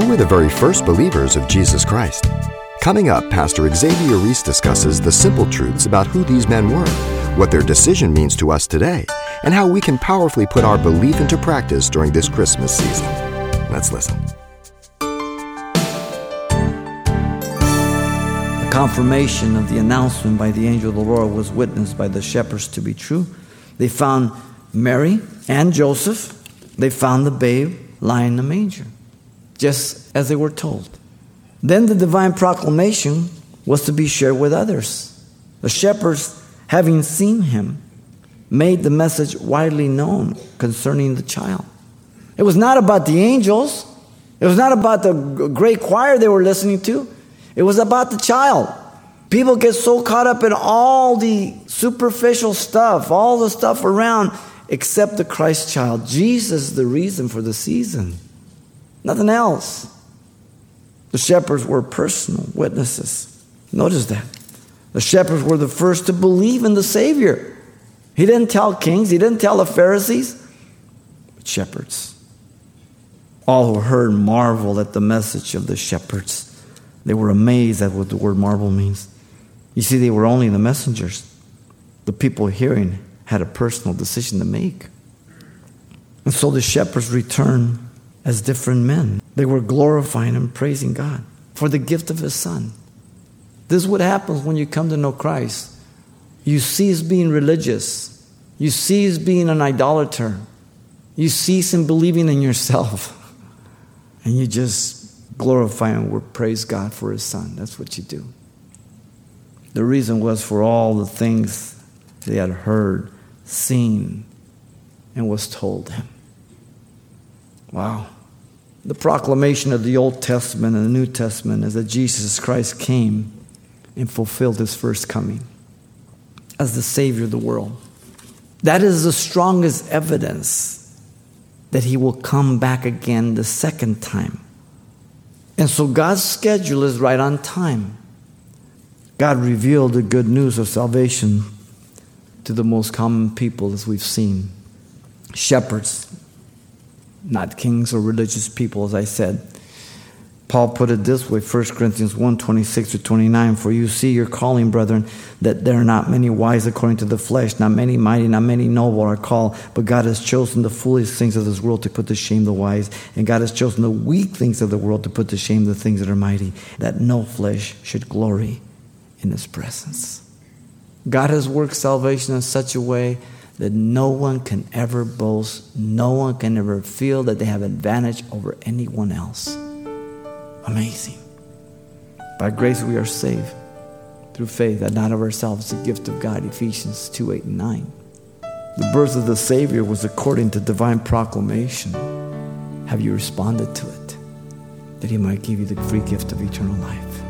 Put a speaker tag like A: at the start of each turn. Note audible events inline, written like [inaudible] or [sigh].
A: Who were the very first believers of Jesus Christ? Coming up, Pastor Xavier Reese discusses the simple truths about who these men were, what their decision means to us today, and how we can powerfully put our belief into practice during this Christmas season. Let's listen.
B: The confirmation of the announcement by the angel of the Lord was witnessed by the shepherds to be true. They found Mary and Joseph. They found the babe lying in the manger, just as they were told. Then the divine proclamation was to be shared with others. The shepherds, having seen him, made the message widely known concerning the child. It was not about the angels, it was not about the great choir they were listening to, it was about the child. People get so caught up in all the superficial stuff, all the stuff around, except the Christ child. Jesus is the reason for the season, nothing else. The shepherds were personal witnesses. Notice that. The shepherds were the first to believe in the Savior. He didn't tell kings, he didn't tell the Pharisees, but shepherds. All who heard marveled at the message of the shepherds. They were amazed at what the word marvel means. You see, they were only the messengers. The people hearing had a personal decision to make. And so the shepherds returned as different men. They were glorifying and praising God for the gift of His Son. This is what happens when you come to know Christ. You cease being religious, you cease being an idolater, you cease in believing in yourself, [laughs] and you just glorify and praise God for His Son. That's what you do. The reason was for all the things they had heard, seen, and was told him. Wow. The proclamation of the Old Testament and the New Testament is that Jesus Christ came and fulfilled his first coming as the Savior of the world. That is the strongest evidence that he will come back again the second time. And so God's schedule is right on time. God revealed the good news of salvation to the most common people as we've seen shepherds, not kings or religious people, as I said. Paul put it this way, 1 Corinthians 1 26 to 29. For you see your calling, brethren, that there are not many wise according to the flesh, not many mighty, not many noble are called, but God has chosen the foolish things of this world to put to shame the wise, and God has chosen the weak things of the world to put to shame the things that are mighty, that no flesh should glory in his presence. God has worked salvation in such a way that no one can ever boast, no one can ever feel that they have advantage over anyone else. Amazing. By grace we are saved through faith, that not of ourselves, the gift of God, Ephesians 2 8 and 9. The birth of the Savior was according to divine proclamation. Have you responded to it? That He might give you the free gift of eternal life.